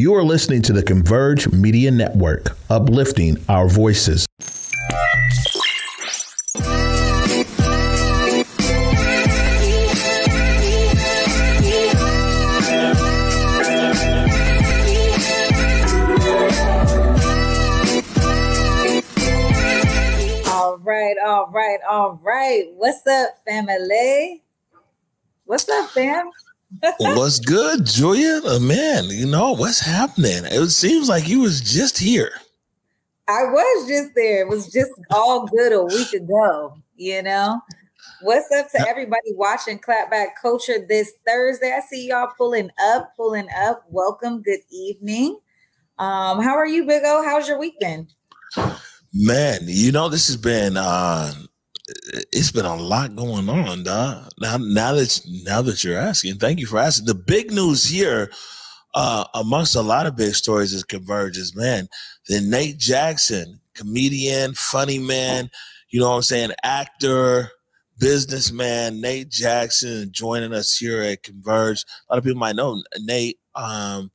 You are listening to the Converge Media Network, uplifting our voices. All right, all right, all right. What's up, family? What's up, fam? What's good, Julia? Uh, man, you know what's happening? It seems like you was just here. I was just there. It was just all good a week ago. You know. What's up to everybody watching Clapback Culture this Thursday? I see y'all pulling up, pulling up. Welcome. Good evening. Um, how are you, Big O? How's your weekend? Man, you know this has been uh, it's been a lot going on, dog. Now, now that now that you're asking, thank you for asking. The big news here, uh, amongst a lot of big stories, is converges. Man, the Nate Jackson, comedian, funny man, you know what I'm saying, actor, businessman, Nate Jackson, joining us here at Converge. A lot of people might know Nate. Um,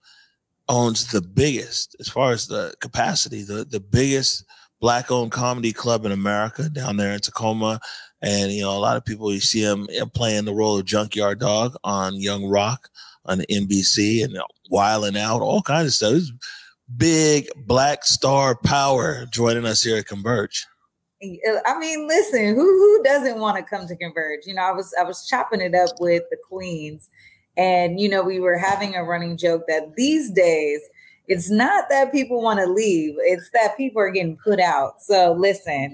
owns the biggest, as far as the capacity, the the biggest black owned comedy club in America down there in Tacoma. And, you know, a lot of people, you see him playing the role of Junkyard Dog on Young Rock on NBC and Wild 'N Out, all kinds of stuff. Big black star power joining us here at Converge. Uh, I mean, listen, who who doesn't want to come to Converge? You know, I was I was chopping it up with the Queens, and you know, we were having a running joke that these days it's not that people want to leave, it's that people are getting put out. So listen,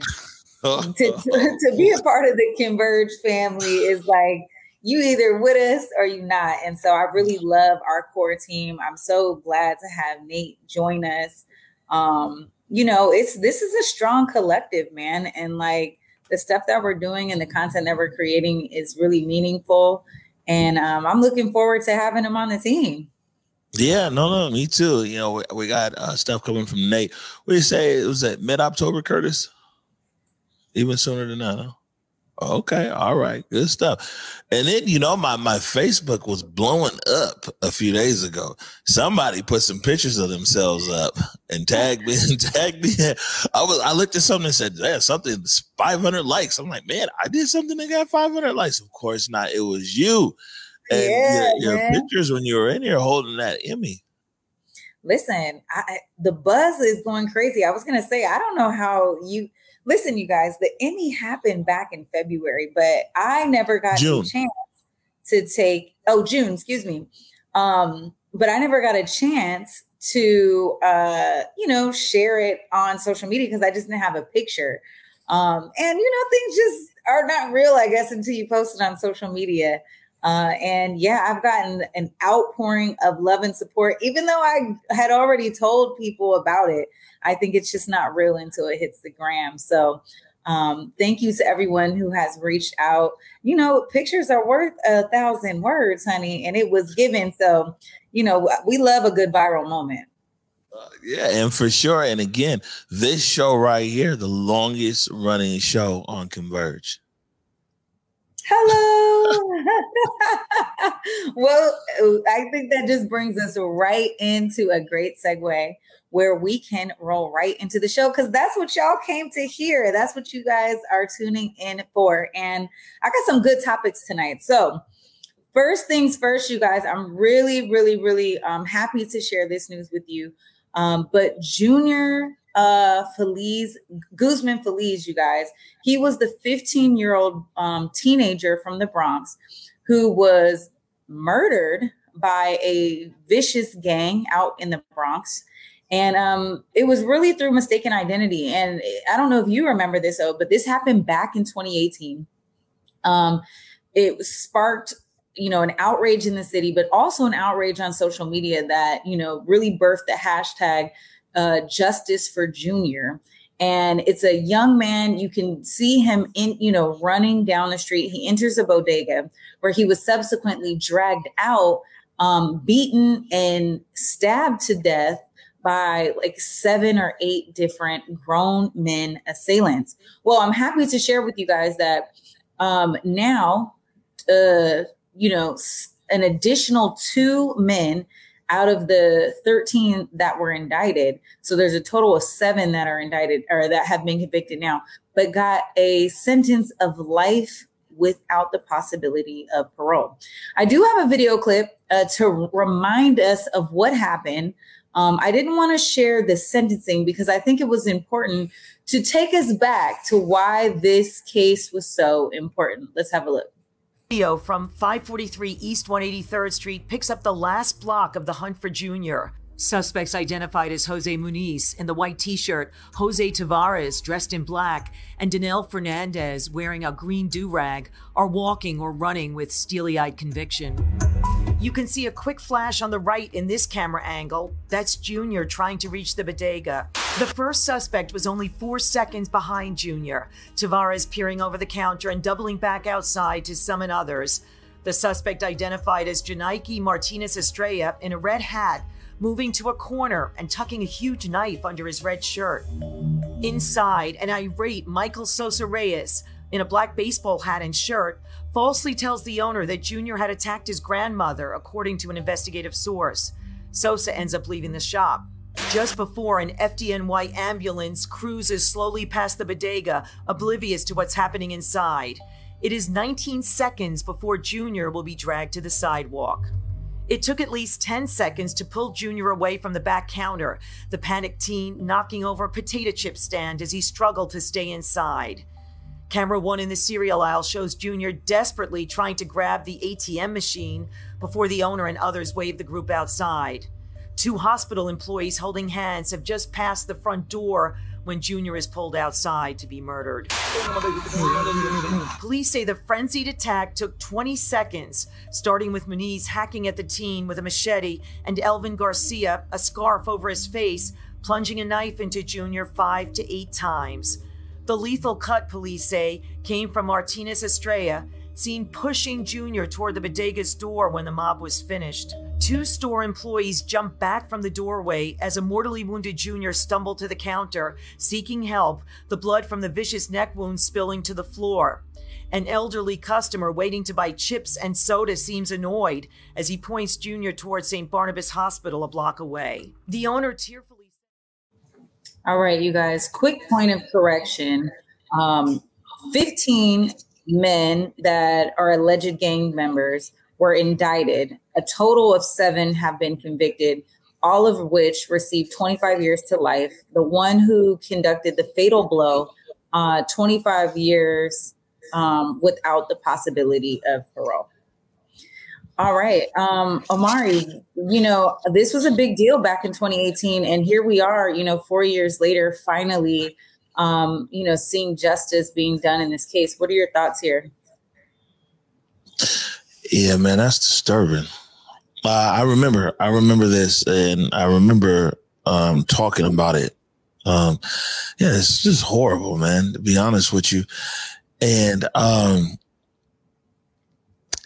to, to, to be a part of the Converge family is like you either with us or you not. And so I really love our core team. I'm so glad to have Nate join us. Um, you know, it's this is a strong collective, man. And like the stuff that we're doing and the content that we're creating is really meaningful. And um, I'm looking forward to having him on the team. Yeah, no, no, me too. You know, we, we got uh, stuff coming from Nate. What do you say? It was at mid October, Curtis? Even sooner than that, huh? Okay, all right, good stuff. And then you know, my my Facebook was blowing up a few days ago. Somebody put some pictures of themselves up and tagged me and tagged me. I was I looked at something and said, "Yeah, something 500 likes." I'm like, man, I did something that got 500 likes. Of course not. It was you. And yeah, your, your pictures when you were in here holding that Emmy. Listen, I, the buzz is going crazy. I was gonna say, I don't know how you listen, you guys. The Emmy happened back in February, but I never got June. a chance to take. Oh, June, excuse me. Um, but I never got a chance to, uh, you know, share it on social media because I just didn't have a picture. Um, and you know, things just are not real, I guess, until you post it on social media. Uh, and yeah, I've gotten an outpouring of love and support, even though I had already told people about it. I think it's just not real until it hits the gram. So, um, thank you to everyone who has reached out. You know, pictures are worth a thousand words, honey, and it was given. So, you know, we love a good viral moment. Uh, yeah, and for sure. And again, this show right here, the longest running show on Converge. Hello. well, I think that just brings us right into a great segue where we can roll right into the show because that's what y'all came to hear. That's what you guys are tuning in for. And I got some good topics tonight. So, first things first, you guys, I'm really, really, really um, happy to share this news with you. Um, but Junior uh Feliz Guzman Feliz, you guys. He was the 15 year old um, teenager from the Bronx who was murdered by a vicious gang out in the Bronx. And um, it was really through mistaken identity. And I don't know if you remember this, oh, but this happened back in 2018. Um, it sparked you know an outrage in the city but also an outrage on social media that you know really birthed the hashtag uh, Justice for Junior. And it's a young man. You can see him in, you know, running down the street. He enters a bodega where he was subsequently dragged out, um, beaten, and stabbed to death by like seven or eight different grown men assailants. Well, I'm happy to share with you guys that um, now, uh, you know, an additional two men out of the 13 that were indicted, so there's a total of seven that are indicted or that have been convicted now, but got a sentence of life without the possibility of parole. I do have a video clip uh, to remind us of what happened. Um, I didn't want to share the sentencing because I think it was important to take us back to why this case was so important. Let's have a look. Video from 543 East 183rd Street picks up the last block of the hunt for Junior. Suspects identified as Jose Muniz in the white t shirt, Jose Tavares dressed in black, and Danelle Fernandez wearing a green do rag are walking or running with steely eyed conviction. You can see a quick flash on the right in this camera angle. That's Junior trying to reach the bodega. The first suspect was only four seconds behind Junior, Tavares peering over the counter and doubling back outside to summon others. The suspect identified as Jonaiki Martinez Estrella in a red hat, moving to a corner and tucking a huge knife under his red shirt. Inside, an irate Michael Sosa Reyes, in a black baseball hat and shirt, falsely tells the owner that Junior had attacked his grandmother, according to an investigative source. Sosa ends up leaving the shop. Just before an FDNY ambulance cruises slowly past the bodega, oblivious to what's happening inside. It is 19 seconds before Junior will be dragged to the sidewalk. It took at least 10 seconds to pull Junior away from the back counter, the panicked teen knocking over a potato chip stand as he struggled to stay inside. Camera one in the cereal aisle shows Junior desperately trying to grab the ATM machine before the owner and others wave the group outside. Two hospital employees holding hands have just passed the front door when Junior is pulled outside to be murdered. Police say the frenzied attack took 20 seconds, starting with Muniz hacking at the teen with a machete and Elvin Garcia, a scarf over his face, plunging a knife into Junior five to eight times. The lethal cut, police say, came from Martinez Estrella, seen pushing Junior toward the bodega's door when the mob was finished. Two store employees jumped back from the doorway as a mortally wounded Junior stumbled to the counter, seeking help, the blood from the vicious neck wound spilling to the floor. An elderly customer waiting to buy chips and soda seems annoyed as he points Junior towards St. Barnabas Hospital a block away. The owner tearfully all right, you guys, quick point of correction. Um, 15 men that are alleged gang members were indicted. A total of seven have been convicted, all of which received 25 years to life. The one who conducted the fatal blow, uh, 25 years um, without the possibility of parole. All right. Um, Omari, you know, this was a big deal back in 2018. And here we are, you know, four years later, finally, um, you know, seeing justice being done in this case. What are your thoughts here? Yeah, man, that's disturbing. Uh, I remember, I remember this, and I remember um, talking about it. Um, yeah, it's just horrible, man. To be honest with you, and um,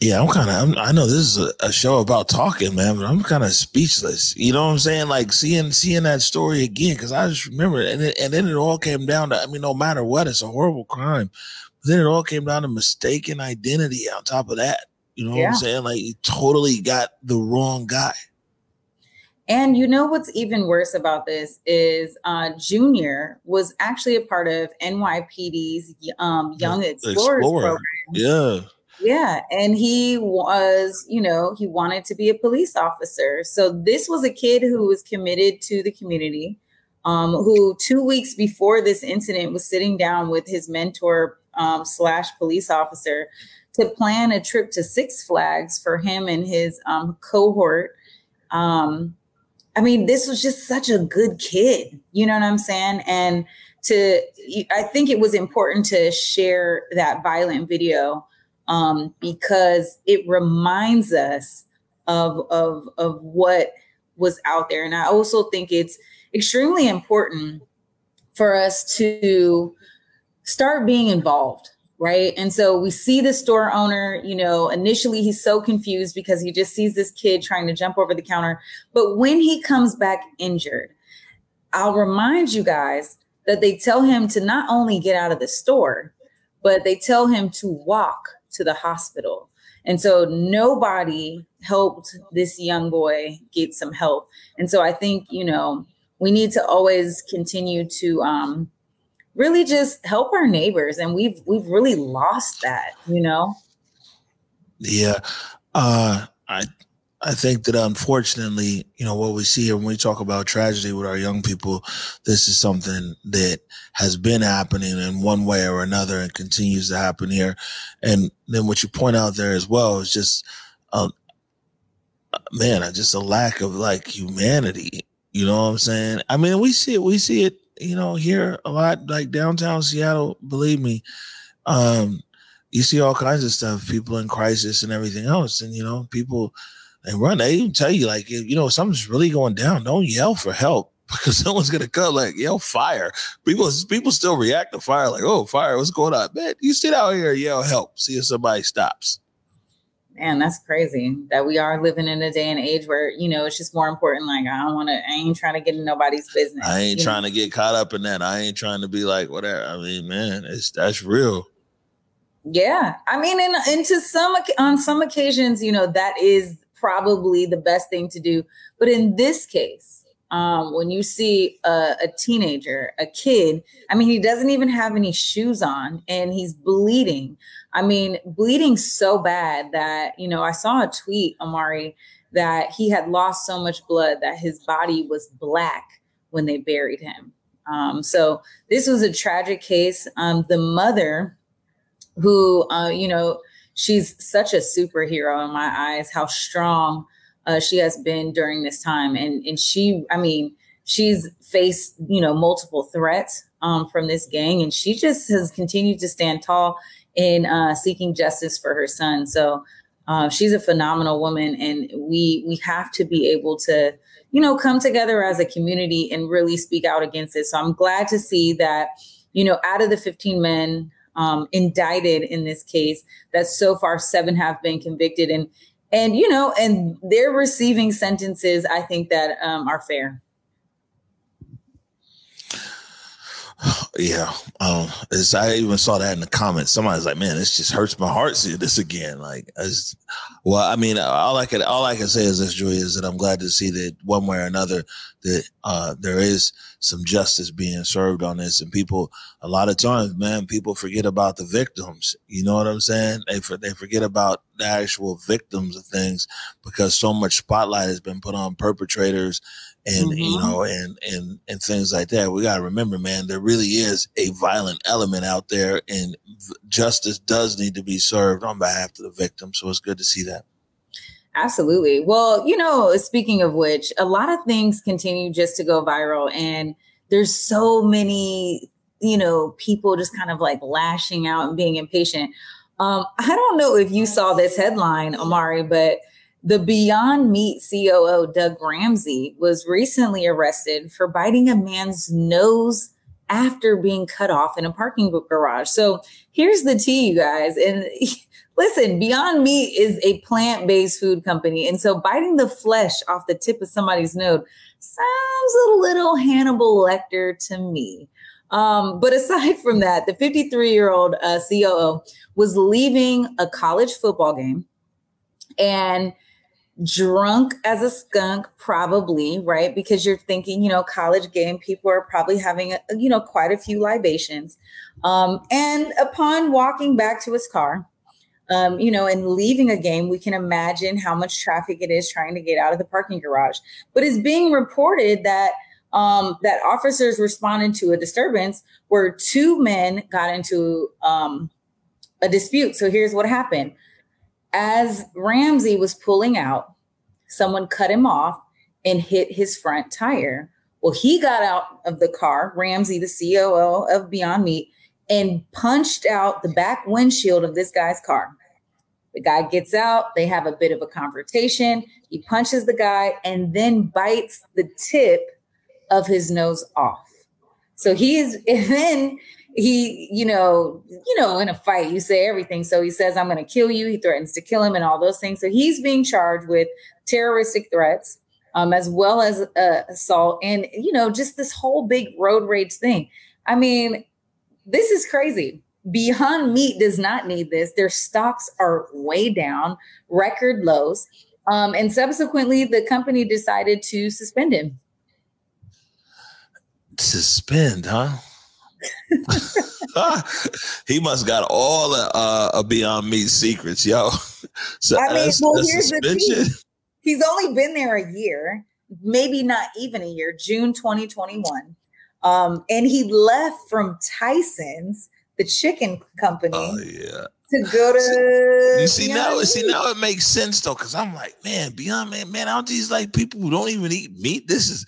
yeah, I'm kind of. I know this is a, a, show about talking, man, but I'm kind of speechless. You know what I'm saying? Like seeing seeing that story again because I just remember, it, and it, and then it all came down to. I mean, no matter what, it's a horrible crime. But then it all came down to mistaken identity. On top of that, you know yeah. what I'm saying? Like you totally got the wrong guy. And you know what's even worse about this is uh, Junior was actually a part of NYPD's um, Young Explorers Explorer. program. Yeah. Yeah. And he was, you know, he wanted to be a police officer. So this was a kid who was committed to the community, um, who two weeks before this incident was sitting down with his mentor um, slash police officer to plan a trip to Six Flags for him and his um, cohort. Um, I mean, this was just such a good kid. You know what I'm saying? And to, I think it was important to share that violent video um, because it reminds us of, of, of what was out there. And I also think it's extremely important for us to start being involved right and so we see the store owner you know initially he's so confused because he just sees this kid trying to jump over the counter but when he comes back injured i'll remind you guys that they tell him to not only get out of the store but they tell him to walk to the hospital. And so nobody helped this young boy get some help. And so I think, you know, we need to always continue to um, really just help our neighbors. And we've we've really lost that, you know. Yeah. Uh I I think that unfortunately, you know, what we see here when we talk about tragedy with our young people, this is something that has been happening in one way or another and continues to happen here. And then what you point out there as well is just, um, man, just a lack of like humanity. You know what I'm saying? I mean, we see it, we see it, you know, here a lot, like downtown Seattle, believe me. Um, you see all kinds of stuff, people in crisis and everything else. And, you know, people, and run. They even tell you like, you know, something's really going down. Don't yell for help because someone's gonna come. Like yell fire. People people still react to fire. Like, oh, fire, what's going on, man? You sit out here, yell help, see if somebody stops. Man, that's crazy that we are living in a day and age where you know it's just more important. Like, I don't want to. I ain't trying to get in nobody's business. I ain't trying know? to get caught up in that. I ain't trying to be like whatever. I mean, man, it's that's real. Yeah, I mean, and, and to some on some occasions, you know, that is probably the best thing to do. But in this case, um, when you see a, a, teenager, a kid, I mean, he doesn't even have any shoes on and he's bleeding. I mean, bleeding so bad that, you know, I saw a tweet, Omari, that he had lost so much blood that his body was black when they buried him. Um, so this was a tragic case. Um, the mother, who, uh, you know, she's such a superhero in my eyes, how strong uh, she has been during this time. And, and she, I mean, she's faced, you know, multiple threats um, from this gang, and she just has continued to stand tall in uh, seeking justice for her son. So uh, she's a phenomenal woman, and we we have to be able to, you know, come together as a community and really speak out against it. So I'm glad to see that, you know, out of the 15 men um, indicted in this case. That so far seven have been convicted, and and you know, and they're receiving sentences. I think that um, are fair. Yeah, um, I even saw that in the comments. Somebody's like, "Man, this just hurts my heart seeing this again." Like, well, I mean, all I can all I can say is this, Julia, is that I'm glad to see that one way or another that uh, there is some justice being served on this. And people, a lot of times, man, people forget about the victims. You know what I'm saying? They for, they forget about the actual victims of things because so much spotlight has been put on perpetrators and mm-hmm. you know and and and things like that. We got to remember, man, there really is a violent element out there, and justice does need to be served on behalf of the victim. So it's good to see that. Absolutely. Well, you know, speaking of which, a lot of things continue just to go viral and there's so many, you know, people just kind of like lashing out and being impatient. Um, I don't know if you saw this headline, Omari, but the Beyond Meat COO, Doug Ramsey, was recently arrested for biting a man's nose after being cut off in a parking garage. So here's the tea, you guys. And Listen, Beyond Meat is a plant based food company. And so biting the flesh off the tip of somebody's nose sounds a little Hannibal Lecter to me. Um, but aside from that, the 53 year old uh, COO was leaving a college football game and drunk as a skunk, probably, right? Because you're thinking, you know, college game, people are probably having, a, you know, quite a few libations. Um, and upon walking back to his car, um, you know, and leaving a game, we can imagine how much traffic it is trying to get out of the parking garage. But it's being reported that um, that officers responded to a disturbance where two men got into um, a dispute. So here's what happened: as Ramsey was pulling out, someone cut him off and hit his front tire. Well, he got out of the car, Ramsey, the COO of Beyond Meat, and punched out the back windshield of this guy's car. The guy gets out, they have a bit of a confrontation. He punches the guy and then bites the tip of his nose off. So he's, and then he, you know, you know, in a fight, you say everything. So he says, I'm going to kill you. He threatens to kill him and all those things. So he's being charged with terroristic threats, um, as well as uh, assault and, you know, just this whole big road rage thing. I mean, this is crazy. Beyond Meat does not need this. Their stocks are way down, record lows. Um, and subsequently, the company decided to suspend him. Suspend, huh? he must got all the uh, Beyond Meat secrets, yo. So I mean, well, here's suspension. the thing. He's only been there a year, maybe not even a year, June 2021. Um, and he left from Tyson's, the chicken company. Oh, yeah to go to. You see now, meat. see now it makes sense though, because I'm like, man, Beyond Man, man, aren't these like people who don't even eat meat? This is,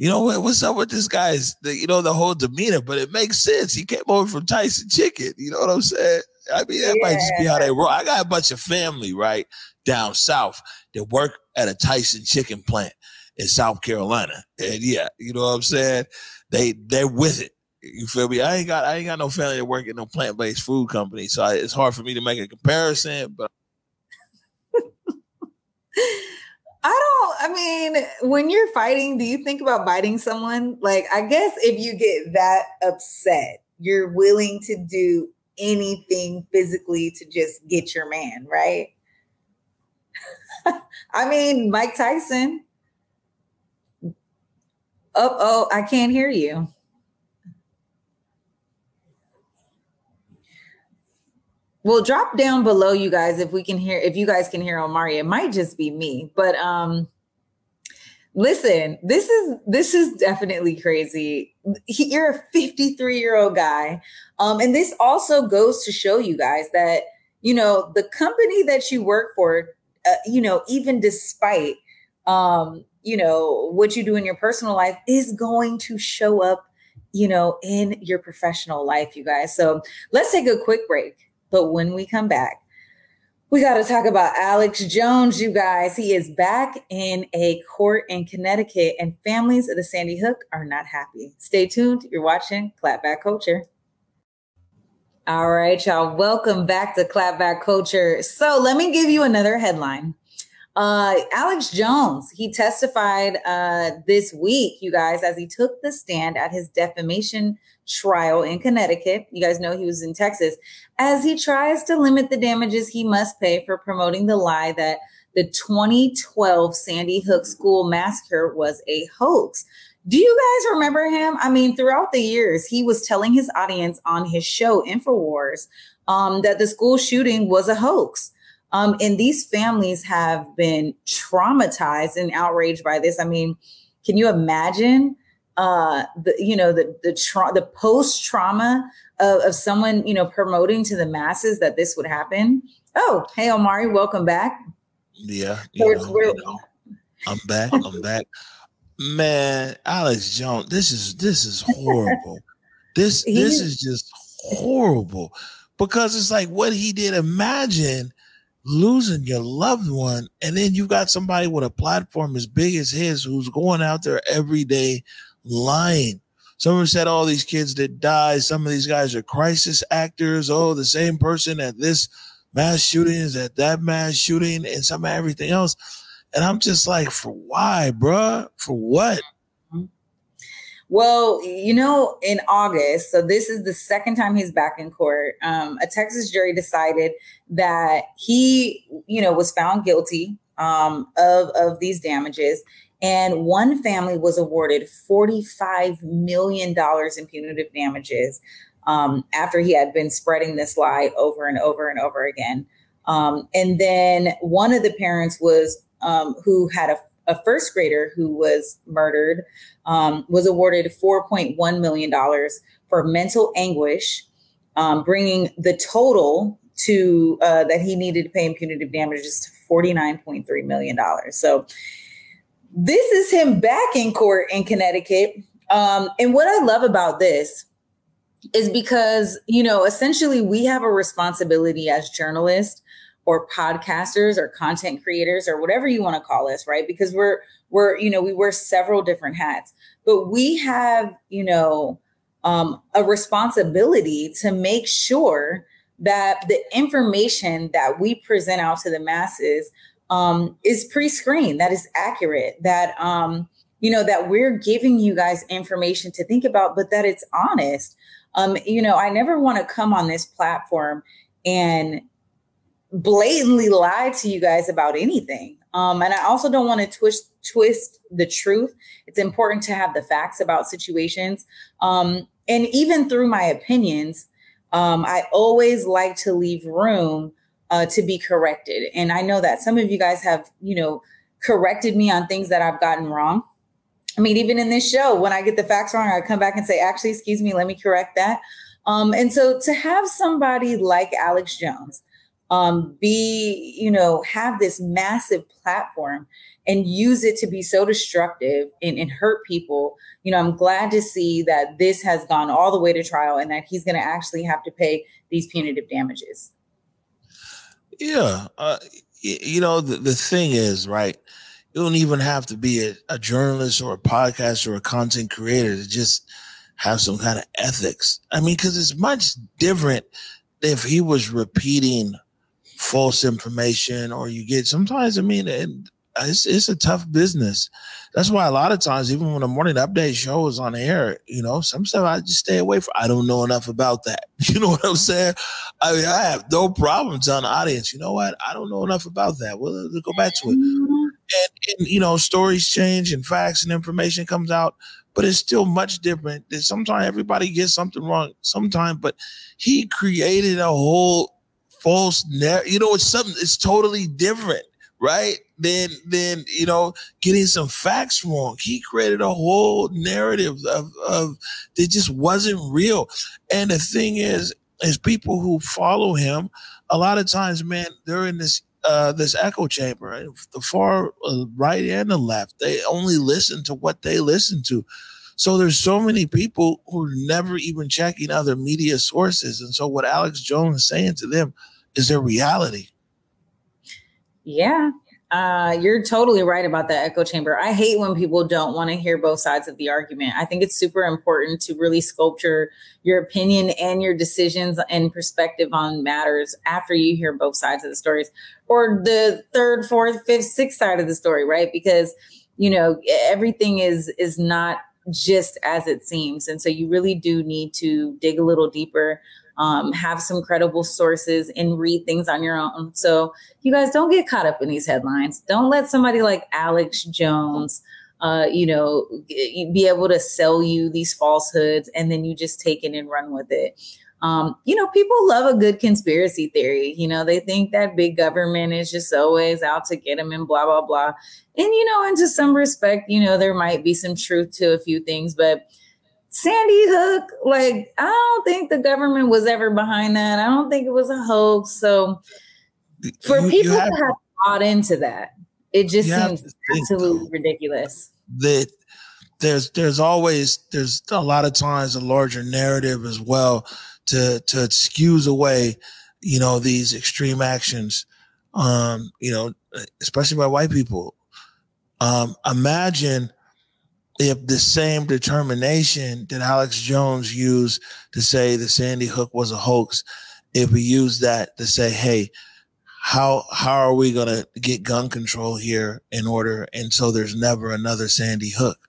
you know, what, what's up with this guy's, the, you know, the whole demeanor? But it makes sense. He came over from Tyson Chicken. You know what I'm saying? I mean, that yeah. might just be how they roll. I got a bunch of family right down south that work at a Tyson Chicken plant in South Carolina, and yeah, you know what I'm saying? They they're with it. You feel me? I ain't got I ain't got no family that work at no plant based food company, so I, it's hard for me to make a comparison. But I don't. I mean, when you're fighting, do you think about biting someone? Like, I guess if you get that upset, you're willing to do anything physically to just get your man, right? I mean, Mike Tyson. Oh, oh, I can't hear you. Well, drop down below you guys if we can hear if you guys can hear Omari. It might just be me, but um listen, this is this is definitely crazy. He, you're a 53 year old guy, um, and this also goes to show you guys that you know the company that you work for, uh, you know, even despite um, you know what you do in your personal life, is going to show up, you know, in your professional life, you guys. So let's take a quick break. But when we come back, we got to talk about Alex Jones, you guys. He is back in a court in Connecticut, and families of the Sandy Hook are not happy. Stay tuned. You're watching Clapback Culture. All right, y'all. Welcome back to Clapback Culture. So let me give you another headline. Uh, Alex Jones, he testified uh, this week, you guys, as he took the stand at his defamation trial in Connecticut. You guys know he was in Texas, as he tries to limit the damages he must pay for promoting the lie that the 2012 Sandy Hook school massacre was a hoax. Do you guys remember him? I mean, throughout the years, he was telling his audience on his show, InfoWars, um, that the school shooting was a hoax. Um, and these families have been traumatized and outraged by this. I mean, can you imagine uh, the you know the the tra- the post trauma of, of someone you know promoting to the masses that this would happen? Oh, hey Omari, welcome back. Yeah, you know, you know, I'm back. I'm back. Man, Alex Jones, this is this is horrible. this this is just horrible because it's like what he did. Imagine losing your loved one, and then you got somebody with a platform as big as his who's going out there every day lying. Someone said all these kids that died, some of these guys are crisis actors. Oh, the same person at this mass shooting is at that mass shooting and some of everything else. And I'm just like, for why, bruh? For what? Well, you know, in August, so this is the second time he's back in court. Um, a Texas jury decided that he, you know, was found guilty um, of of these damages, and one family was awarded forty five million dollars in punitive damages um, after he had been spreading this lie over and over and over again. Um, and then one of the parents was um, who had a a first grader who was murdered um, was awarded $4.1 million for mental anguish, um, bringing the total to uh, that he needed to pay in punitive damages to $49.3 million. So this is him back in court in Connecticut. Um, and what I love about this is because, you know, essentially we have a responsibility as journalists or podcasters or content creators or whatever you want to call us, right? Because we're we're you know we wear several different hats, but we have you know um, a responsibility to make sure that the information that we present out to the masses um, is pre-screened, that is accurate, that um, you know, that we're giving you guys information to think about, but that it's honest. Um, you know, I never want to come on this platform and blatantly lie to you guys about anything. Um, and I also don't want to twist twist the truth. It's important to have the facts about situations. Um, and even through my opinions, um, I always like to leave room uh, to be corrected. And I know that some of you guys have, you know, corrected me on things that I've gotten wrong. I mean, even in this show, when I get the facts wrong, I come back and say, actually, excuse me, let me correct that. Um, and so to have somebody like Alex Jones um, be, you know, have this massive platform and use it to be so destructive and, and hurt people, you know, I'm glad to see that this has gone all the way to trial and that he's going to actually have to pay these punitive damages. Yeah. Uh, you know, the, the thing is, right? You don't even have to be a, a journalist or a podcaster or a content creator to just have some kind of ethics. I mean, because it's much different if he was repeating false information or you get sometimes, I mean, it's, it's a tough business. That's why a lot of times, even when the morning update show is on air, you know, some stuff I just stay away from. I don't know enough about that. You know what I'm saying? I mean, I have no problem telling the audience, you know what? I don't know enough about that. Well, let's go back to it. And, and, you know, stories change and facts and information comes out, but it's still much different. Sometimes everybody gets something wrong sometimes, but he created a whole false narrative. You know, it's something, it's totally different right? Then, then you know, getting some facts wrong. He created a whole narrative of, of that just wasn't real. And the thing is, is people who follow him, a lot of times, man, they're in this uh, this echo chamber, right? the far uh, right and the left. They only listen to what they listen to. So there's so many people who are never even checking other media sources. And so what Alex Jones is saying to them is their reality. Yeah. Uh, you're totally right about the echo chamber. I hate when people don't want to hear both sides of the argument. I think it's super important to really sculpture your opinion and your decisions and perspective on matters after you hear both sides of the stories or the third, fourth, fifth, sixth side of the story, right? Because, you know, everything is, is not just as it seems. And so you really do need to dig a little deeper um, have some credible sources and read things on your own. So you guys don't get caught up in these headlines. Don't let somebody like Alex Jones, uh, you know, be able to sell you these falsehoods and then you just take it and run with it. Um, you know, people love a good conspiracy theory. You know, they think that big government is just always out to get them and blah, blah, blah. And, you know, into some respect, you know, there might be some truth to a few things, but Sandy Hook, like, I don't think the government was ever behind that. I don't think it was a hoax. So for you, people you have, to have bought into that, it just seems absolutely ridiculous. That there's there's always there's a lot of times a larger narrative as well to to excuse away, you know, these extreme actions. Um, you know, especially by white people. Um, imagine if the same determination that Alex Jones used to say the Sandy Hook was a hoax, if we use that to say, hey, how how are we to get gun control here in order and so there's never another Sandy Hook?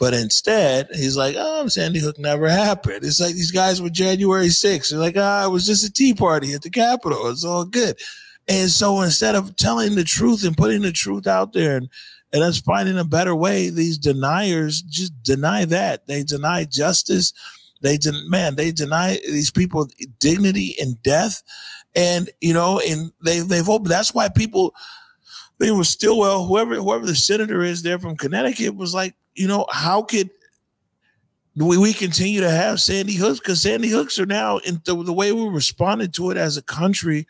But instead, he's like, oh, Sandy Hook never happened. It's like these guys with January 6th. They're like, ah, oh, it was just a tea party at the Capitol. It's all good. And so instead of telling the truth and putting the truth out there and and us finding a better way. These deniers just deny that. They deny justice. They den- man, they deny these people dignity and death. And you know, and they they've opened. That's why people they were still well, whoever whoever the senator is there from Connecticut was like, you know, how could we, we continue to have Sandy Hooks because Sandy Hooks are now in the, the way we responded to it as a country.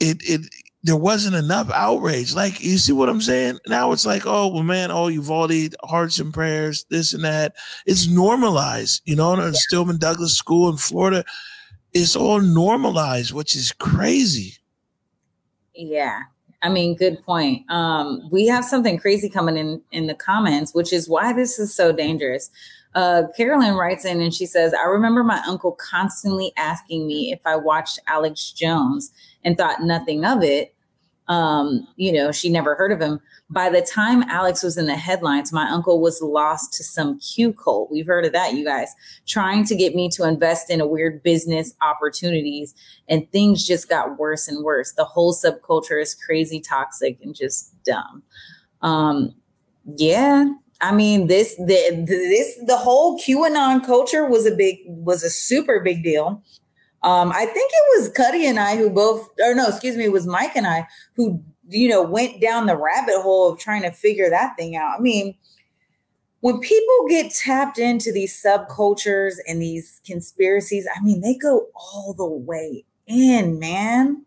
It it there wasn't enough outrage. Like, you see what I'm saying? Now it's like, oh, well, man, oh, Uvalde, hearts and prayers, this and that. It's normalized, you know, in Stoneman Douglas School in Florida. It's all normalized, which is crazy. Yeah. I mean, good point. Um, we have something crazy coming in in the comments, which is why this is so dangerous. Uh, Carolyn writes in and she says, I remember my uncle constantly asking me if I watched Alex Jones and thought nothing of it Um, you know, she never heard of him. By the time Alex was in the headlines, my uncle was lost to some Q cult. We've heard of that, you guys, trying to get me to invest in a weird business opportunities. And things just got worse and worse. The whole subculture is crazy, toxic, and just dumb. Um, yeah, I mean, this the this the whole QAnon culture was a big was a super big deal. Um, I think it was Cuddy and I who both, or no, excuse me, it was Mike and I who you know went down the rabbit hole of trying to figure that thing out. I mean, when people get tapped into these subcultures and these conspiracies, I mean, they go all the way in, man.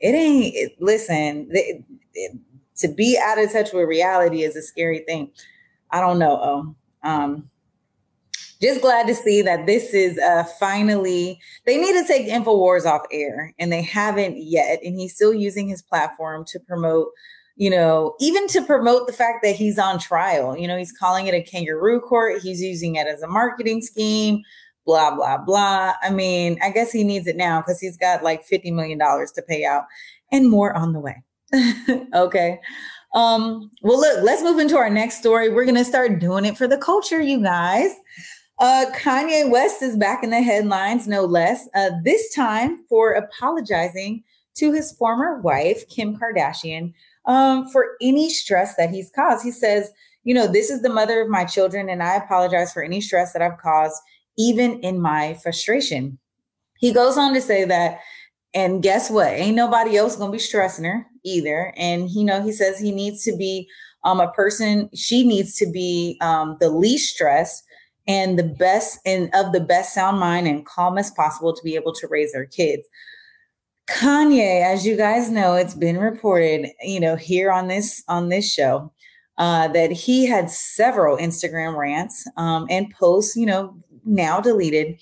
It ain't. It, listen, it, it, to be out of touch with reality is a scary thing. I don't know. Oh, um, just glad to see that this is uh, finally they need to take infowars off air and they haven't yet and he's still using his platform to promote you know even to promote the fact that he's on trial. You know he's calling it a kangaroo court. He's using it as a marketing scheme blah blah blah. I mean i guess he needs it now because he's got like 50 million dollars to pay out and more on the way. Okay. Um well look let's move into our next story. We're gonna start doing it for the culture you guys uh, Kanye West is back in the headlines, no less, uh, this time for apologizing to his former wife, Kim Kardashian, um, for any stress that he's caused. He says, You know, this is the mother of my children, and I apologize for any stress that I've caused, even in my frustration. He goes on to say that, and guess what? Ain't nobody else gonna be stressing her either. And you know, he says he needs to be um, a person, she needs to be um, the least stressed and the best and of the best sound mind and calm as possible to be able to raise their kids. Kanye, as you guys know, it's been reported, you know, here on this on this show, uh, that he had several Instagram rants um, and posts, you know, now deleted,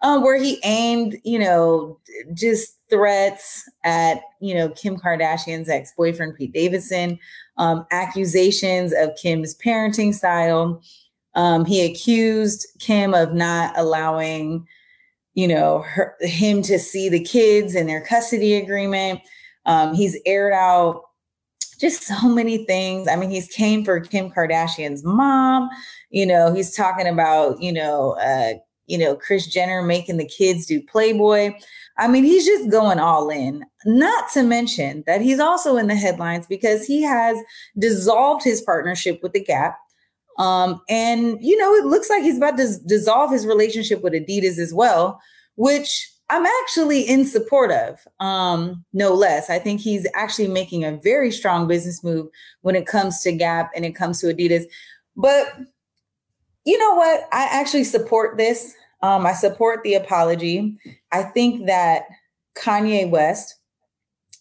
uh, where he aimed, you know, just threats at, you know, Kim Kardashian's ex boyfriend Pete Davidson, um, accusations of Kim's parenting style, um, he accused Kim of not allowing, you know, her, him to see the kids in their custody agreement. Um, he's aired out just so many things. I mean, he's came for Kim Kardashian's mom. You know, he's talking about, you know, uh, you know, Kris Jenner making the kids do Playboy. I mean, he's just going all in. Not to mention that he's also in the headlines because he has dissolved his partnership with The Gap. Um, and you know, it looks like he's about to dissolve his relationship with Adidas as well, which I'm actually in support of, um, no less. I think he's actually making a very strong business move when it comes to Gap and it comes to Adidas. But you know what? I actually support this. Um, I support the apology. I think that Kanye West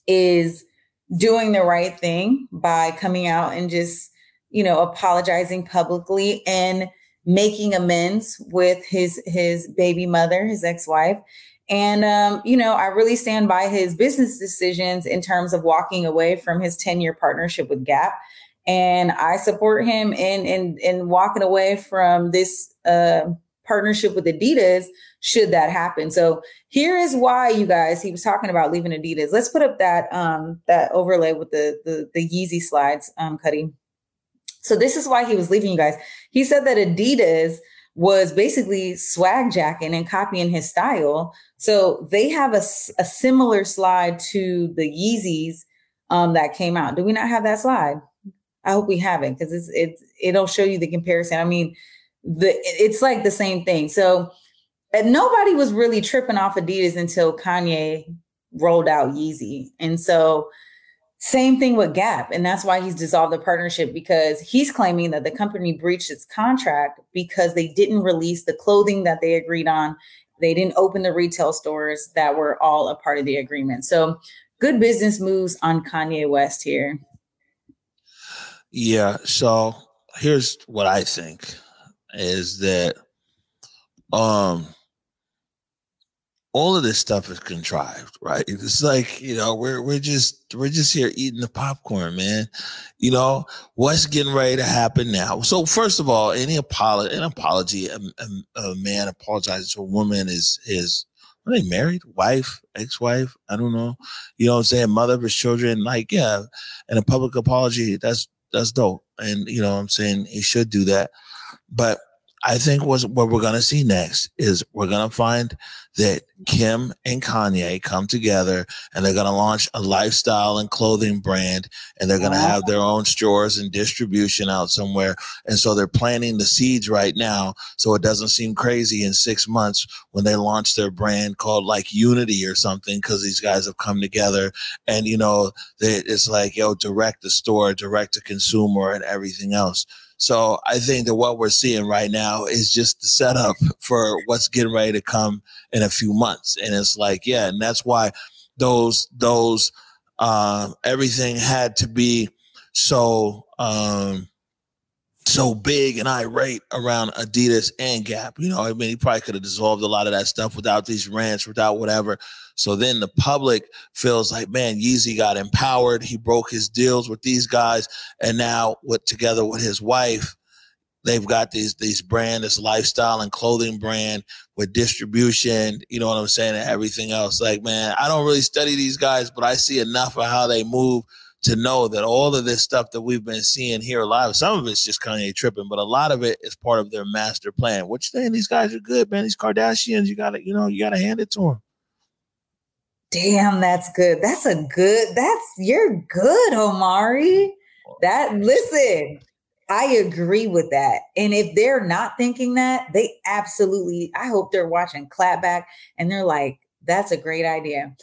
is doing the right thing by coming out and just you know, apologizing publicly and making amends with his his baby mother, his ex-wife. And um, you know, I really stand by his business decisions in terms of walking away from his 10-year partnership with Gap. And I support him in in in walking away from this uh partnership with Adidas should that happen. So here is why you guys he was talking about leaving Adidas. Let's put up that um that overlay with the the, the Yeezy slides um Cuddy. So this is why he was leaving you guys. He said that Adidas was basically swag jacking and copying his style. So they have a, a similar slide to the Yeezys um, that came out. Do we not have that slide? I hope we have it because it's it's it'll show you the comparison. I mean, the it's like the same thing. So and nobody was really tripping off Adidas until Kanye rolled out Yeezy. And so same thing with Gap. And that's why he's dissolved the partnership because he's claiming that the company breached its contract because they didn't release the clothing that they agreed on. They didn't open the retail stores that were all a part of the agreement. So good business moves on Kanye West here. Yeah. So here's what I think is that um all of this stuff is contrived, right? It's like, you know, we're we're just we're just here eating the popcorn, man. You know, what's getting ready to happen now? So first of all, any apology an apology, a, a, a man apologizing to a woman is is are they married? Wife, ex-wife? I don't know. You know what I'm saying? Mother of his children. Like, yeah. And a public apology, that's that's dope. And you know what I'm saying? He should do that. But I think what we're gonna see next is we're gonna find that Kim and Kanye come together and they're gonna launch a lifestyle and clothing brand and they're gonna have their own stores and distribution out somewhere. And so they're planting the seeds right now so it doesn't seem crazy in six months when they launch their brand called like Unity or something because these guys have come together and you know they, it's like yo direct the store, direct to consumer and everything else. So I think that what we're seeing right now is just the setup for what's getting ready to come in a few months. And it's like, yeah, and that's why those those uh, everything had to be so um, so big and irate around Adidas and Gap. You know, I mean, he probably could have dissolved a lot of that stuff without these rants, without whatever. So then the public feels like, man, Yeezy got empowered. He broke his deals with these guys, and now with together with his wife, they've got these these brand, this lifestyle and clothing brand with distribution. You know what I'm saying, and everything else. Like, man, I don't really study these guys, but I see enough of how they move to know that all of this stuff that we've been seeing here live, some of it's just Kanye tripping, but a lot of it is part of their master plan. Which then these guys are good, man. These Kardashians, you gotta, you know, you gotta hand it to them. Damn, that's good. That's a good. That's you're good, Omari. That listen, I agree with that. And if they're not thinking that, they absolutely. I hope they're watching Clapback and they're like, "That's a great idea."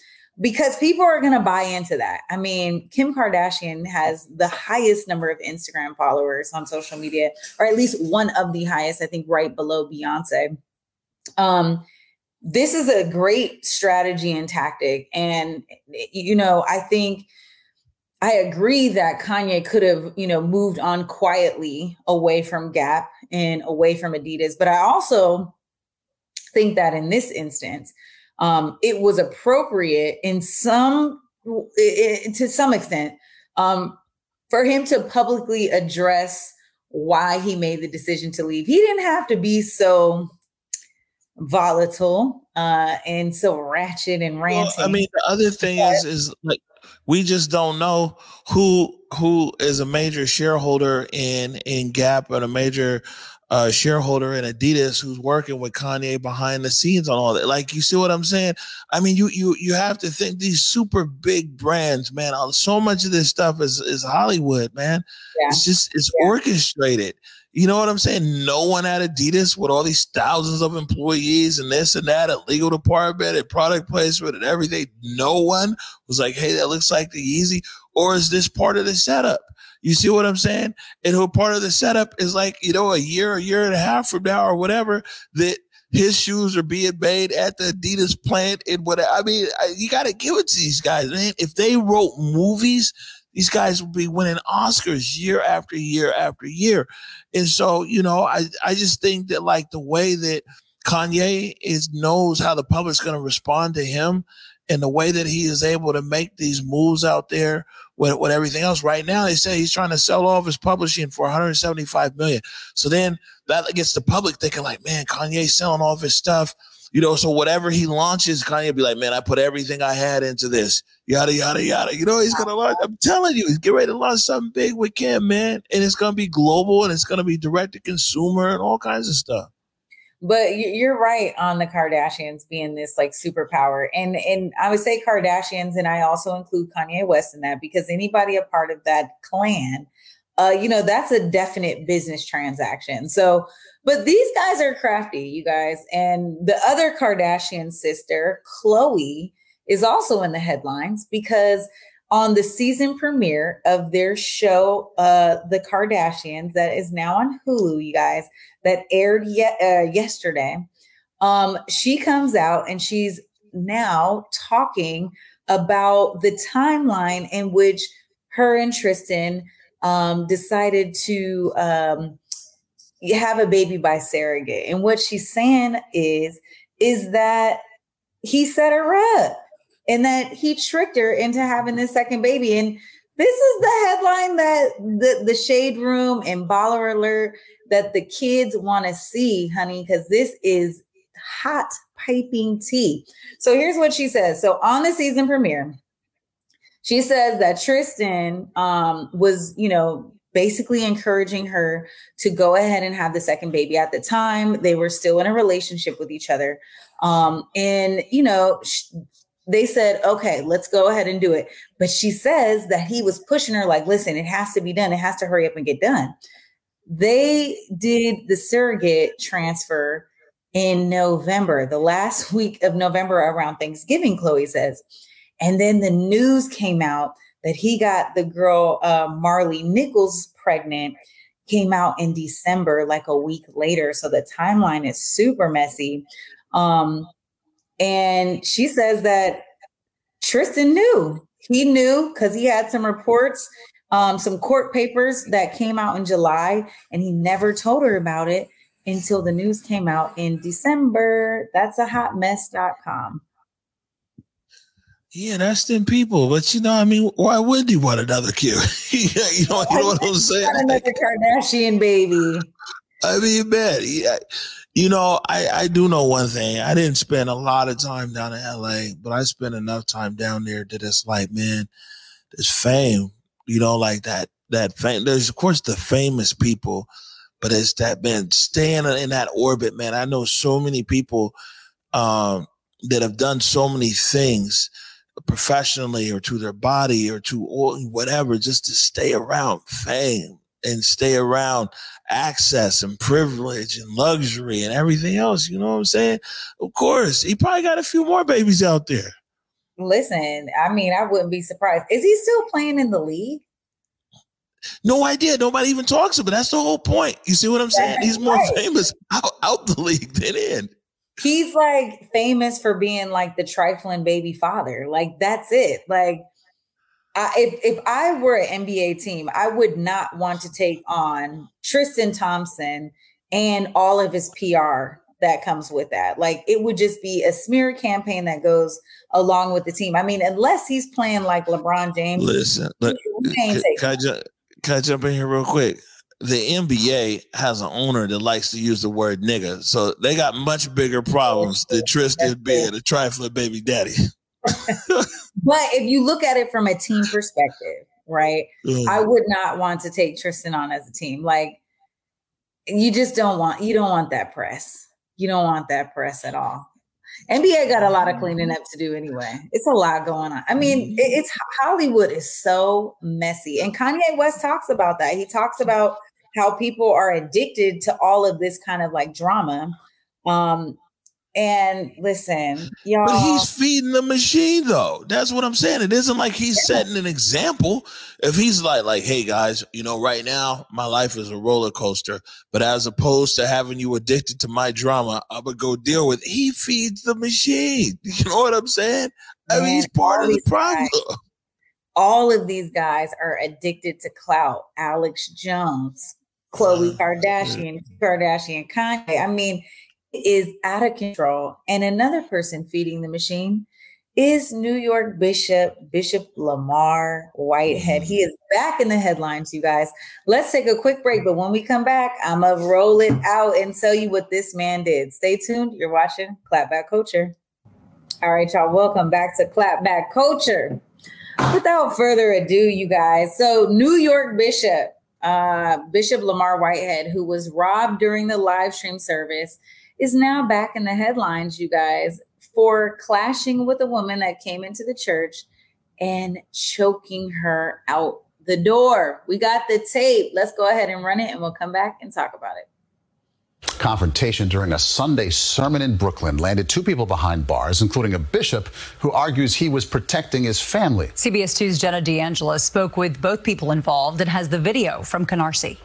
Because people are going to buy into that. I mean, Kim Kardashian has the highest number of Instagram followers on social media, or at least one of the highest, I think, right below Beyonce. Um, this is a great strategy and tactic. And, you know, I think I agree that Kanye could have, you know, moved on quietly away from Gap and away from Adidas. But I also think that in this instance, um, it was appropriate in some it, to some extent um, for him to publicly address why he made the decision to leave. He didn't have to be so volatile uh, and so ratchet and ranting. Well, I mean, the other thing is, is like we just don't know who who is a major shareholder in in Gap and a major uh, shareholder in Adidas who's working with Kanye behind the scenes on all that. Like, you see what I'm saying? I mean, you you you have to think these super big brands, man. So much of this stuff is is Hollywood, man. Yeah. It's just it's yeah. orchestrated. You know what I'm saying? No one at Adidas with all these thousands of employees and this and that, a legal department and product placement and everything. No one was like, hey, that looks like the Yeezy. Or is this part of the setup? You see what I'm saying? And who part of the setup is like, you know, a year, a year and a half from now or whatever, that his shoes are being made at the Adidas plant and what I mean, I, you got to give it to these guys, man. If they wrote movies, these guys would be winning Oscars year after year after year. And so, you know, I, I just think that like the way that Kanye is knows how the public's going to respond to him and the way that he is able to make these moves out there with, with everything else. Right now, they say he's trying to sell off his publishing for 175 million. So then that gets the public thinking like, man, Kanye's selling off his stuff. You know, so whatever he launches, Kanye be like, man, I put everything I had into this. Yada yada yada. You know, he's gonna launch. I'm telling you, he's getting ready to launch something big with Kim, man, and it's gonna be global and it's gonna be direct to consumer and all kinds of stuff. But you're right on the Kardashians being this like superpower, and and I would say Kardashians, and I also include Kanye West in that because anybody a part of that clan, uh, you know, that's a definite business transaction. So, but these guys are crafty, you guys, and the other Kardashian sister, Khloe, is also in the headlines because on the season premiere of their show, uh, The Kardashians, that is now on Hulu, you guys, that aired ye- uh, yesterday. Um, she comes out and she's now talking about the timeline in which her and Tristan um, decided to um, have a baby by surrogate. And what she's saying is, is that he set her up and that he tricked her into having this second baby. And this is the headline that the, the shade room and baller alert that the kids want to see, honey, because this is hot piping tea. So here's what she says. So on the season premiere, she says that Tristan um, was, you know, basically encouraging her to go ahead and have the second baby. At the time, they were still in a relationship with each other. Um, and, you know, sh- they said, okay, let's go ahead and do it. But she says that he was pushing her, like, listen, it has to be done. It has to hurry up and get done. They did the surrogate transfer in November, the last week of November around Thanksgiving, Khloe says. And then the news came out that he got the girl, uh, Maralee Nichols, pregnant, came out in December, like a week later. So the timeline is super messy. Um, and she says that Tristan knew. He knew because he had some reports, um, some court papers that came out in July, and he never told her about it until the news came out in December. That's a hot mess.com. Yeah, that's them people. But you know, I mean, why would you want another kid? you know, you know what I'm saying? Another Kardashian baby. I mean, man, yeah, you know, I, I do know one thing. I didn't spend a lot of time down in LA, but I spent enough time down there that it's like, man, there's fame, you know, like that, that fame. There's, of course, the famous people, but it's that, man, staying in that orbit, man. I know so many people, um, that have done so many things professionally or to their body or to whatever, just to stay around fame and stay around access and privilege and luxury and everything else. You know what I'm saying? Of course, he probably got a few more babies out there. Listen, I mean, I wouldn't be surprised. Is he still playing in the league? No idea. Nobody even talks about. It. That's the whole point. You see what I'm saying? That's He's more right. famous out, out the league than in. He's like famous for being like the trifling baby father. Like that's it. Like I, if if I were an NBA team, I would not want to take on Tristan Thompson and all of his PR that comes with that. Like it would just be a smear campaign that goes along with the team. I mean, unless he's playing like LeBron James. Listen, look, can, can, I ju- can I jump in here real quick? The NBA has an owner that likes to use the word nigga, so they got much bigger problems than Tristan being a trifling baby daddy. but if you look at it from a team perspective, right? Mm. I would not want to take Tristan on as a team. Like you just don't want you don't want that press. You don't want that press at all. NBA got a lot of cleaning up to do anyway. It's a lot going on. I mean, mm-hmm. it's Hollywood is so messy. And Kanye West talks about that. He talks about how people are addicted to all of this kind of like drama. Um, and listen, y'all. But he's feeding the machine, though. That's what I'm saying. It isn't like he's setting an example. If he's like, like, hey guys, you know, right now my life is a roller coaster, but as opposed to having you addicted to my drama, I'm gonna go deal with. It. He feeds the machine. You know what I'm saying? Man, I mean, he's part of the problem. Guys, all of these guys are addicted to clout. Alex Jones, Khloe uh, Kardashian, Kardashian, Kanye. I mean is out of control. And another person feeding the machine is New York Bishop, Bishop Lamar Whitehead. He is back in the headlines, you guys. Let's take a quick break, but when we come back, I'm going to roll it out and tell you what this man did. Stay tuned. You're watching Clapback Culture. All right, y'all, welcome back to Clapback Culture. Without further ado, you guys, so New York Bishop, uh, Bishop Lamar Whitehead, who was robbed during the live stream service, is now back in the headlines, you guys, for clashing with a woman that came into the church and choking her out the door. We got the tape. Let's go ahead and run it and we'll come back and talk about it. Confrontation during a Sunday sermon in Brooklyn landed two people behind bars, including a bishop who argues he was protecting his family. CBS 2's Jenna DeAngelis spoke with both people involved and has the video from Canarsie.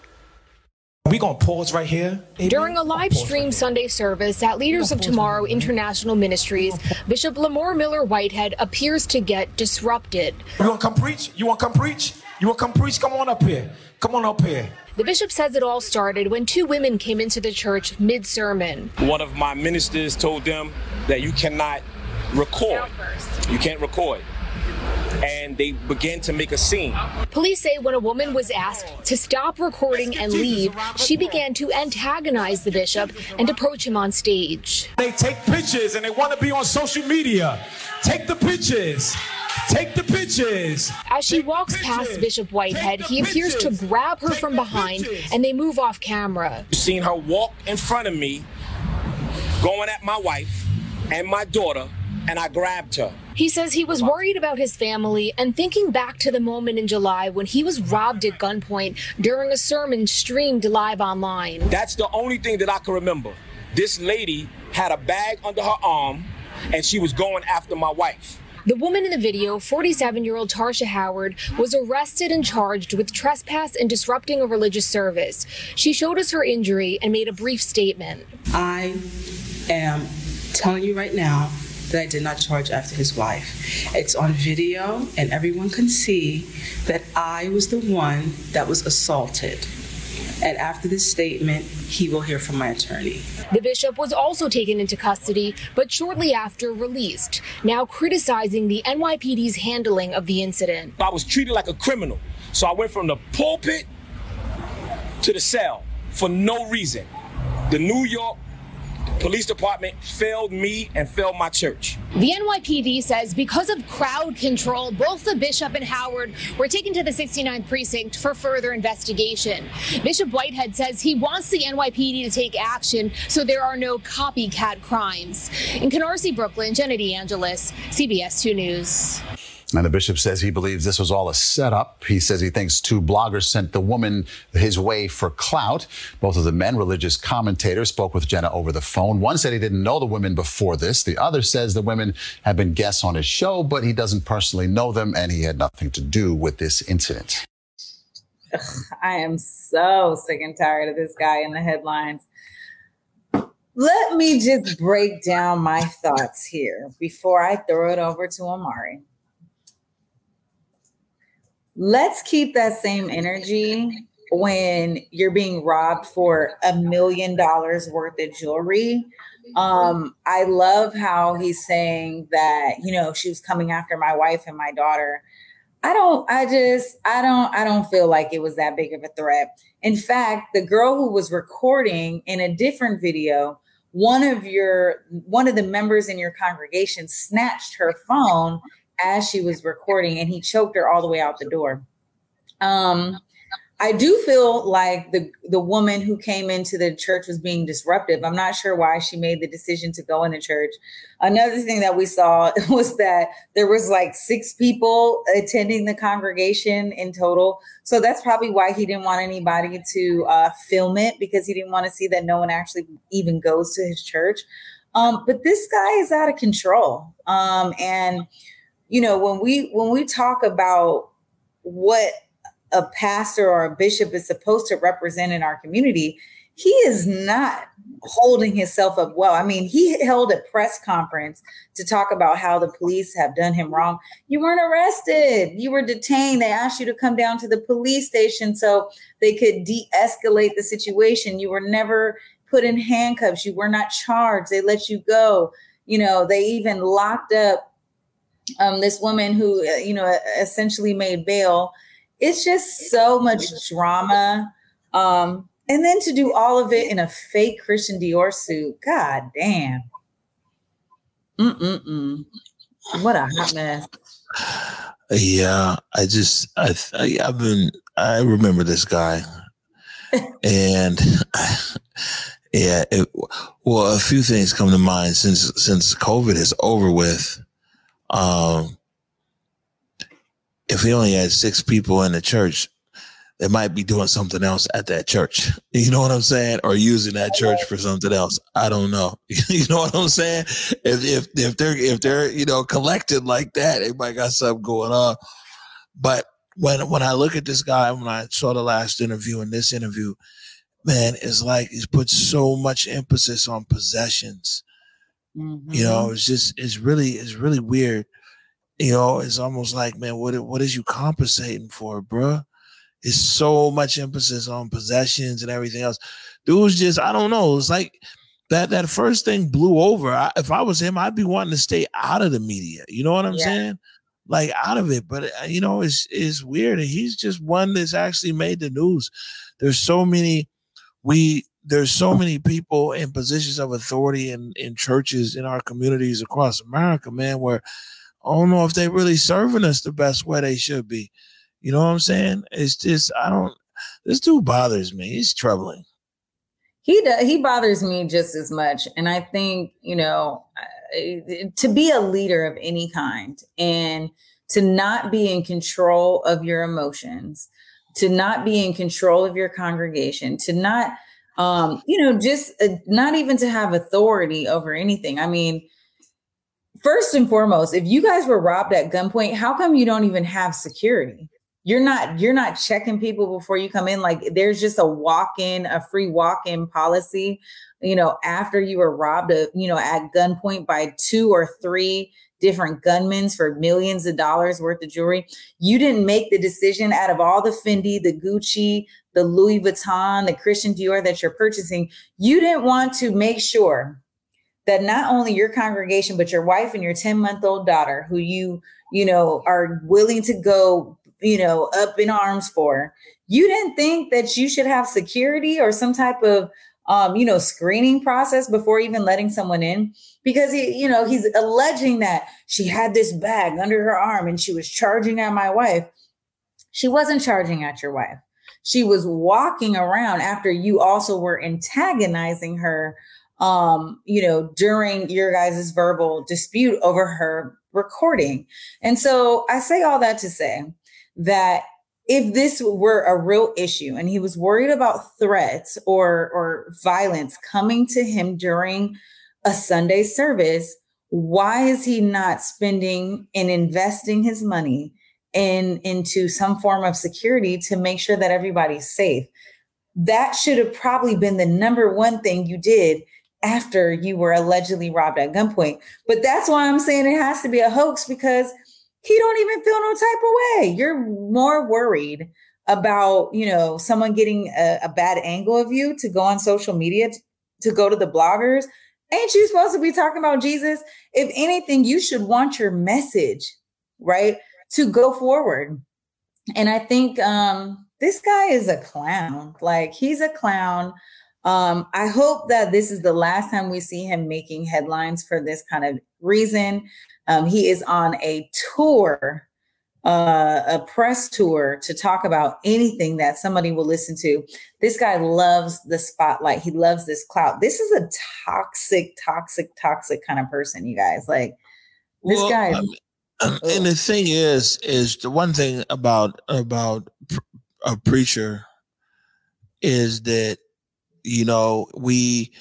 We're going to pause right here. Amen. During a live stream right Sunday service at Leaders of Tomorrow right International Ministries, Bishop Lamar Miller Whitehead appears to get disrupted. You want to come preach? You want to come preach? You want to come preach? Come on up here. Come on up here. The bishop says it all started when two women came into the church mid sermon. One of my ministers told them that you cannot record. You can't record. And they began to make a scene. Police say when a woman was asked to stop recording and leave, she began to antagonize the bishop and approach him on stage. They take pictures and they want to be on social media. Take the pictures. Take the pictures. As she walks past Bishop Whitehead, he appears to grab her from behind and they move off camera. You've seen her walk in front of me, going at my wife and my daughter, and I grabbed her. He says he was worried about his family and thinking back to the moment in July when he was robbed at gunpoint during a sermon streamed live online. That's the only thing that I can remember. This lady had a bag under her arm and she was going after my wife. The woman in the video, 47 year old Tarsha Howard, was arrested and charged with trespass and disrupting a religious service. She showed us her injury and made a brief statement. I am telling you right now that I did not charge after his wife. It's on video, and everyone can see that I was the one that was assaulted. And after this statement, he will hear from my attorney. The bishop was also taken into custody, but shortly after released, now criticizing the NYPD's handling of the incident. I was treated like a criminal. So I went from the pulpit to the cell for no reason. The New York police department failed me and failed my church. The NYPD says because of crowd control, both the bishop and Howard were taken to the 69th precinct for further investigation. Bishop Whitehead says he wants the NYPD to take action so there are no copycat crimes. In Canarsie, Brooklyn, Jenna DeAngelis, CBS 2 News. And the bishop says he believes this was all a setup. He says he thinks two bloggers sent the woman his way for clout. Both of the men, religious commentators, spoke with Jenna over the phone. One said he didn't know the women before this. The other says the women have been guests on his show, but he doesn't personally know them and he had nothing to do with this incident. Ugh, I am so sick and tired of this guy in the headlines. Let me just break down my thoughts here before I throw it over to Omari let's keep that same energy when you're being robbed for a million dollars worth of jewelry. Um, I love how he's saying that, you know, she was coming after my wife and my daughter. I don't, I just, I don't, I don't feel like it was that big of a threat. In fact, the girl who was recording in a different video, one of your, one of the members in your congregation snatched her phone as she was recording and he choked her all the way out the door. Um, I do feel like the the woman who came into the church was being disruptive. I'm not sure why she made the decision to go in the church. Another thing that we saw was that there was like six people attending the congregation in total. So that's probably why he didn't want anybody to uh, film it because he didn't want to see that no one actually even goes to his church. Um, but this guy is out of control. Um, and you know when we when we talk about what a pastor or a bishop is supposed to represent in our community he is not holding himself up well. I mean, he held a press conference to talk about how the police have done him wrong. You weren't arrested, you were detained. They asked you to come down to the police station so they could de escalate the situation. You were never put in handcuffs, you were not charged. They let you go. You know, they even locked up um, this woman who, uh, you know, essentially made bail. It's just so much drama. Um, and then to do all of it in a fake Christian Dior suit. God damn. Mm-mm-mm. What a hot mess. Yeah, I just I, I I've been I remember this guy, and yeah, it, well, a few things come to mind since since COVID is over with. Um, if we only had six people in the church, they might be doing something else at that church. You know what I'm saying? Or using that church for something else. I don't know. you know what I'm saying? If if if they're if they're you know collected like that, they might got something going on. But when when I look at this guy, when I saw the last interview and this interview, man, it's like he's put so much emphasis on possessions Mm-hmm. You know, it's just it's really it's really weird. You know, it's almost like, man, what what is you compensating for, bruh? It's so much emphasis on possessions and everything else. Dude's just, I don't know. It's like that that first thing blew over. I, if I was him, I'd be wanting to stay out of the media. You know what I'm yeah. saying? like out of it. But uh, you know, it's it's weird. And he's just one that's actually made the news. There's so many we there's so many people in positions of authority in, in churches in our communities across America, man, where I don't know if they're really serving us the best way they should be. You know what I'm saying? It's just I don't this dude bothers me. He's troubling. He does, he bothers me just as much. And I think, you know, uh, to be a leader of any kind and to not be in control of your emotions, to not be in control of your congregation, to not, um, you know, just uh, not even to have authority over anything. I mean, first and foremost, if you guys were robbed at gunpoint, how come you don't even have security? You're not you're not checking people before you come in. Like there's just a walk-in, a free walk-in policy you know, after you were robbed, of, you know, at gunpoint by two or three different gunmen for millions of dollars worth of jewelry. You didn't make the decision out of all the Fendi, the Gucci, the Louis Vuitton, the Christian Dior that you're purchasing. You didn't want to make sure that not only your congregation, but your wife and your 10 month old daughter, who you, you know, are willing to go, you know, up in arms for, you didn't think that you should have security or some type of um, you know, screening process before even letting someone in because he, you know, he's alleging that she had this bag under her arm and she was charging at my wife. She wasn't charging at your wife. She was walking around after you also were antagonizing her, um, you know, during your guys' verbal dispute over her recording. And so I say all that to say that if this were a real issue and he was worried about threats or or violence coming to him during a Sunday service, why is he not spending and investing his money in into some form of security to make sure that everybody's safe? That should have probably been the number one thing you did after you were allegedly robbed at gunpoint. But that's why I'm saying it has to be a hoax because he don't even feel no type of way. You're more worried about, you know, someone getting a, a bad angle of you to go on social media to, to go to the bloggers. Ain't you supposed to be talking about Jesus? If anything, you should want your message, right, to go forward. And I think um, this guy is a clown. Like he's a clown. Um, I hope that this is the last time we see him making headlines for this kind of reason. Um, he is on a tour, uh, a press tour to talk about anything that somebody will listen to. This guy loves the spotlight. He loves this clout. This is a toxic, toxic, toxic kind of person, you guys. Like this well, guy. Um, and the thing is, is the one thing about about a preacher is that you know we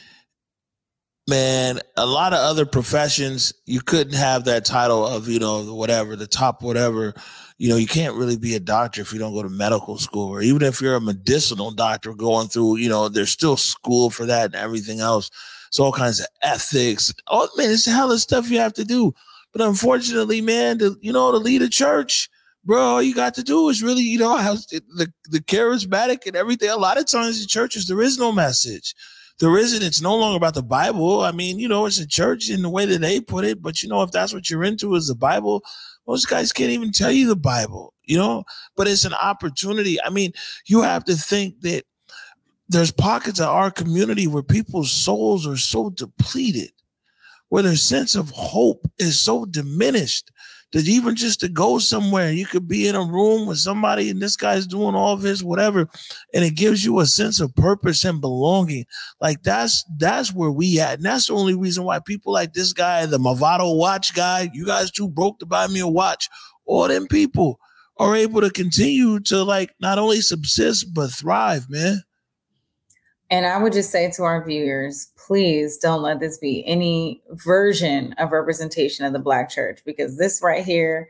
man, a lot of other professions, you couldn't have that title of, you know, whatever, the top whatever. You know, you can't really be a doctor if you don't go to medical school, or even if you're a medicinal doctor going through, you know, there's still school for that and everything else. So all kinds of ethics. Oh man, it's hell of stuff you have to do. But unfortunately, man, to, you know, to lead a church, bro, all you got to do is really, you know, the, the charismatic and everything. A lot of times in churches, there is no message there isn't. It's no longer about the Bible. I mean, you know, it's a church in the way that they put it. But you know, if that's what you're into is the Bible, most guys can't even tell you the Bible. You know, but it's an opportunity. I mean, you have to think that there's pockets of our community where people's souls are so depleted, where their sense of hope is so diminished that even just to go somewhere, you could be in a room with somebody and this guy's doing all of his whatever, and it gives you a sense of purpose and belonging. Like that's that's where we at. And that's the only reason why people like this guy, the Movado watch guy, you guys too broke to buy me a watch. All them people are able to continue to like not only subsist but thrive, man. And I would just say to our viewers, please don't let this be any version of representation of the Black church because this right here,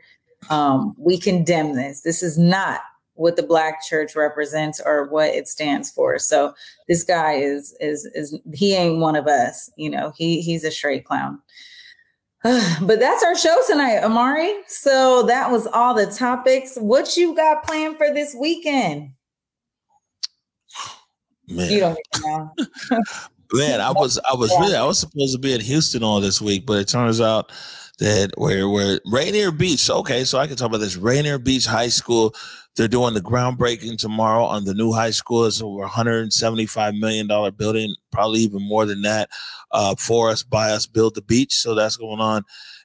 um, we condemn this. This is not what the Black church represents or what it stands for. So this guy is is is he ain't one of us. You know, he he's a straight clown. but that's our show tonight, Omari. So that was all the topics. What you got planned for this weekend? Man. You don't know. Man, I was I was really I was supposed to be in Houston all this week, but it turns out that we're we're Rainier Beach. Okay, so I can talk about this. Rainier Beach High School. They're doing the groundbreaking tomorrow on the new high school. It's over 175 million dollar building, probably even more than that. Uh, for us, by us, build the beach. So that's going on.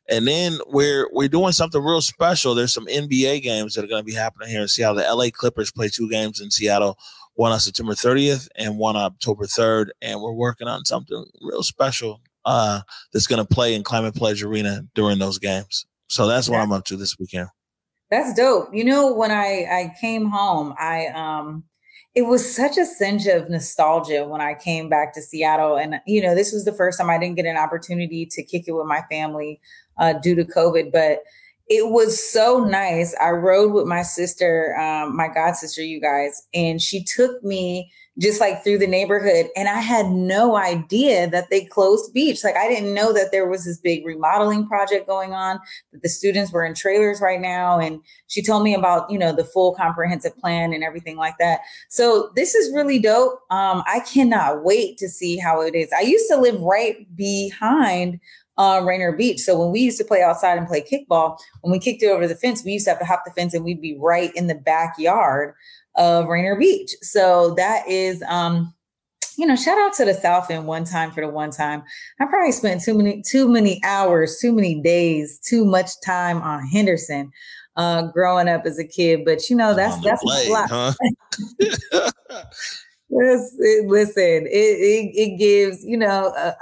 And then we're we're doing something real special. There's some NBA games that are going to be happening here in Seattle. The LA Clippers play two games in Seattle, one on September 30th and one on October 3rd. And we're working on something real special uh, that's going to play in Climate Pledge Arena during those games. So that's what I'm up to this weekend. That's dope. You know, when I I came home, I um it was such a sense of nostalgia when I came back to Seattle. And, you know, this was the first time I didn't get an opportunity to kick it with my family uh, due to COVID, but it was so nice. I rode with my sister, um, my god sister, you guys, and she took me just like through the neighborhood. And I had no idea that they closed beach. Like I didn't know that there was this big remodeling project going on, that the students were in trailers right now. And she told me about, you know, the full comprehensive plan and everything like that. So this is really dope. Um, I cannot wait to see how it is. I used to live right behind uh, Rainier Beach. So when we used to play outside and play kickball, when we kicked it over the fence, we used to have to hop the fence and we'd be right in the backyard of Rainier Beach. So that is, um, you know, shout out to the South End one time for the one time. I probably spent too many, too many hours, too many days, too much time on Henderson uh, growing up as a kid. But you know, that's that's play, Huh? yes, it, listen, it, it, it gives you know. Uh,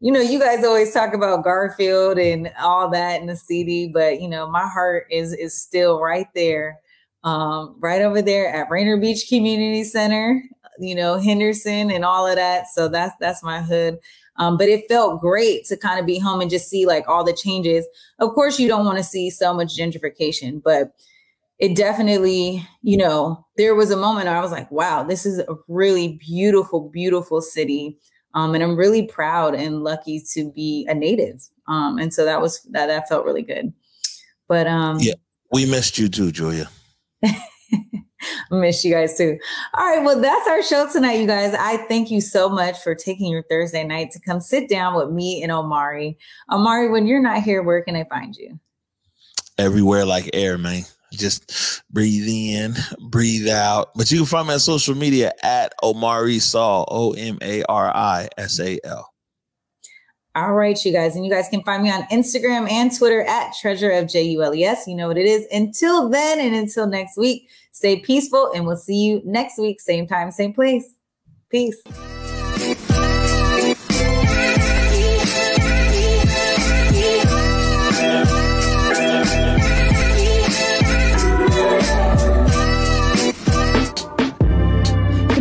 you know, you guys always talk about Garfield and all that in the CD, but you know, my heart is is still right there, um, right over there at Rainier Beach Community Center. You know, Henderson and all of that. So that's that's my hood. Um, but it felt great to kind of be home and just see like all the changes. Of course, you don't want to see so much gentrification, but it definitely, you know, there was a moment I was like, wow, this is a really beautiful, beautiful city. Um, and I'm really proud and lucky to be a native. Um, and so that was that that felt really good. But um, yeah, we missed you too, Julia. miss you guys too. All right, well, that's our show tonight, you guys. I thank you so much for taking your Thursday night to come sit down with me and Omari. Omari, when you're not here, where can I find you? Everywhere like air, man. Just breathe in, breathe out. But you can find me on social media at Omari Saul, O M A R I S A L. All right, you guys. And you guys can find me on Instagram and Twitter at Treasure of J U L E S. You know what it is. Until then and until next week, stay peaceful and we'll see you next week, same time, same place. Peace.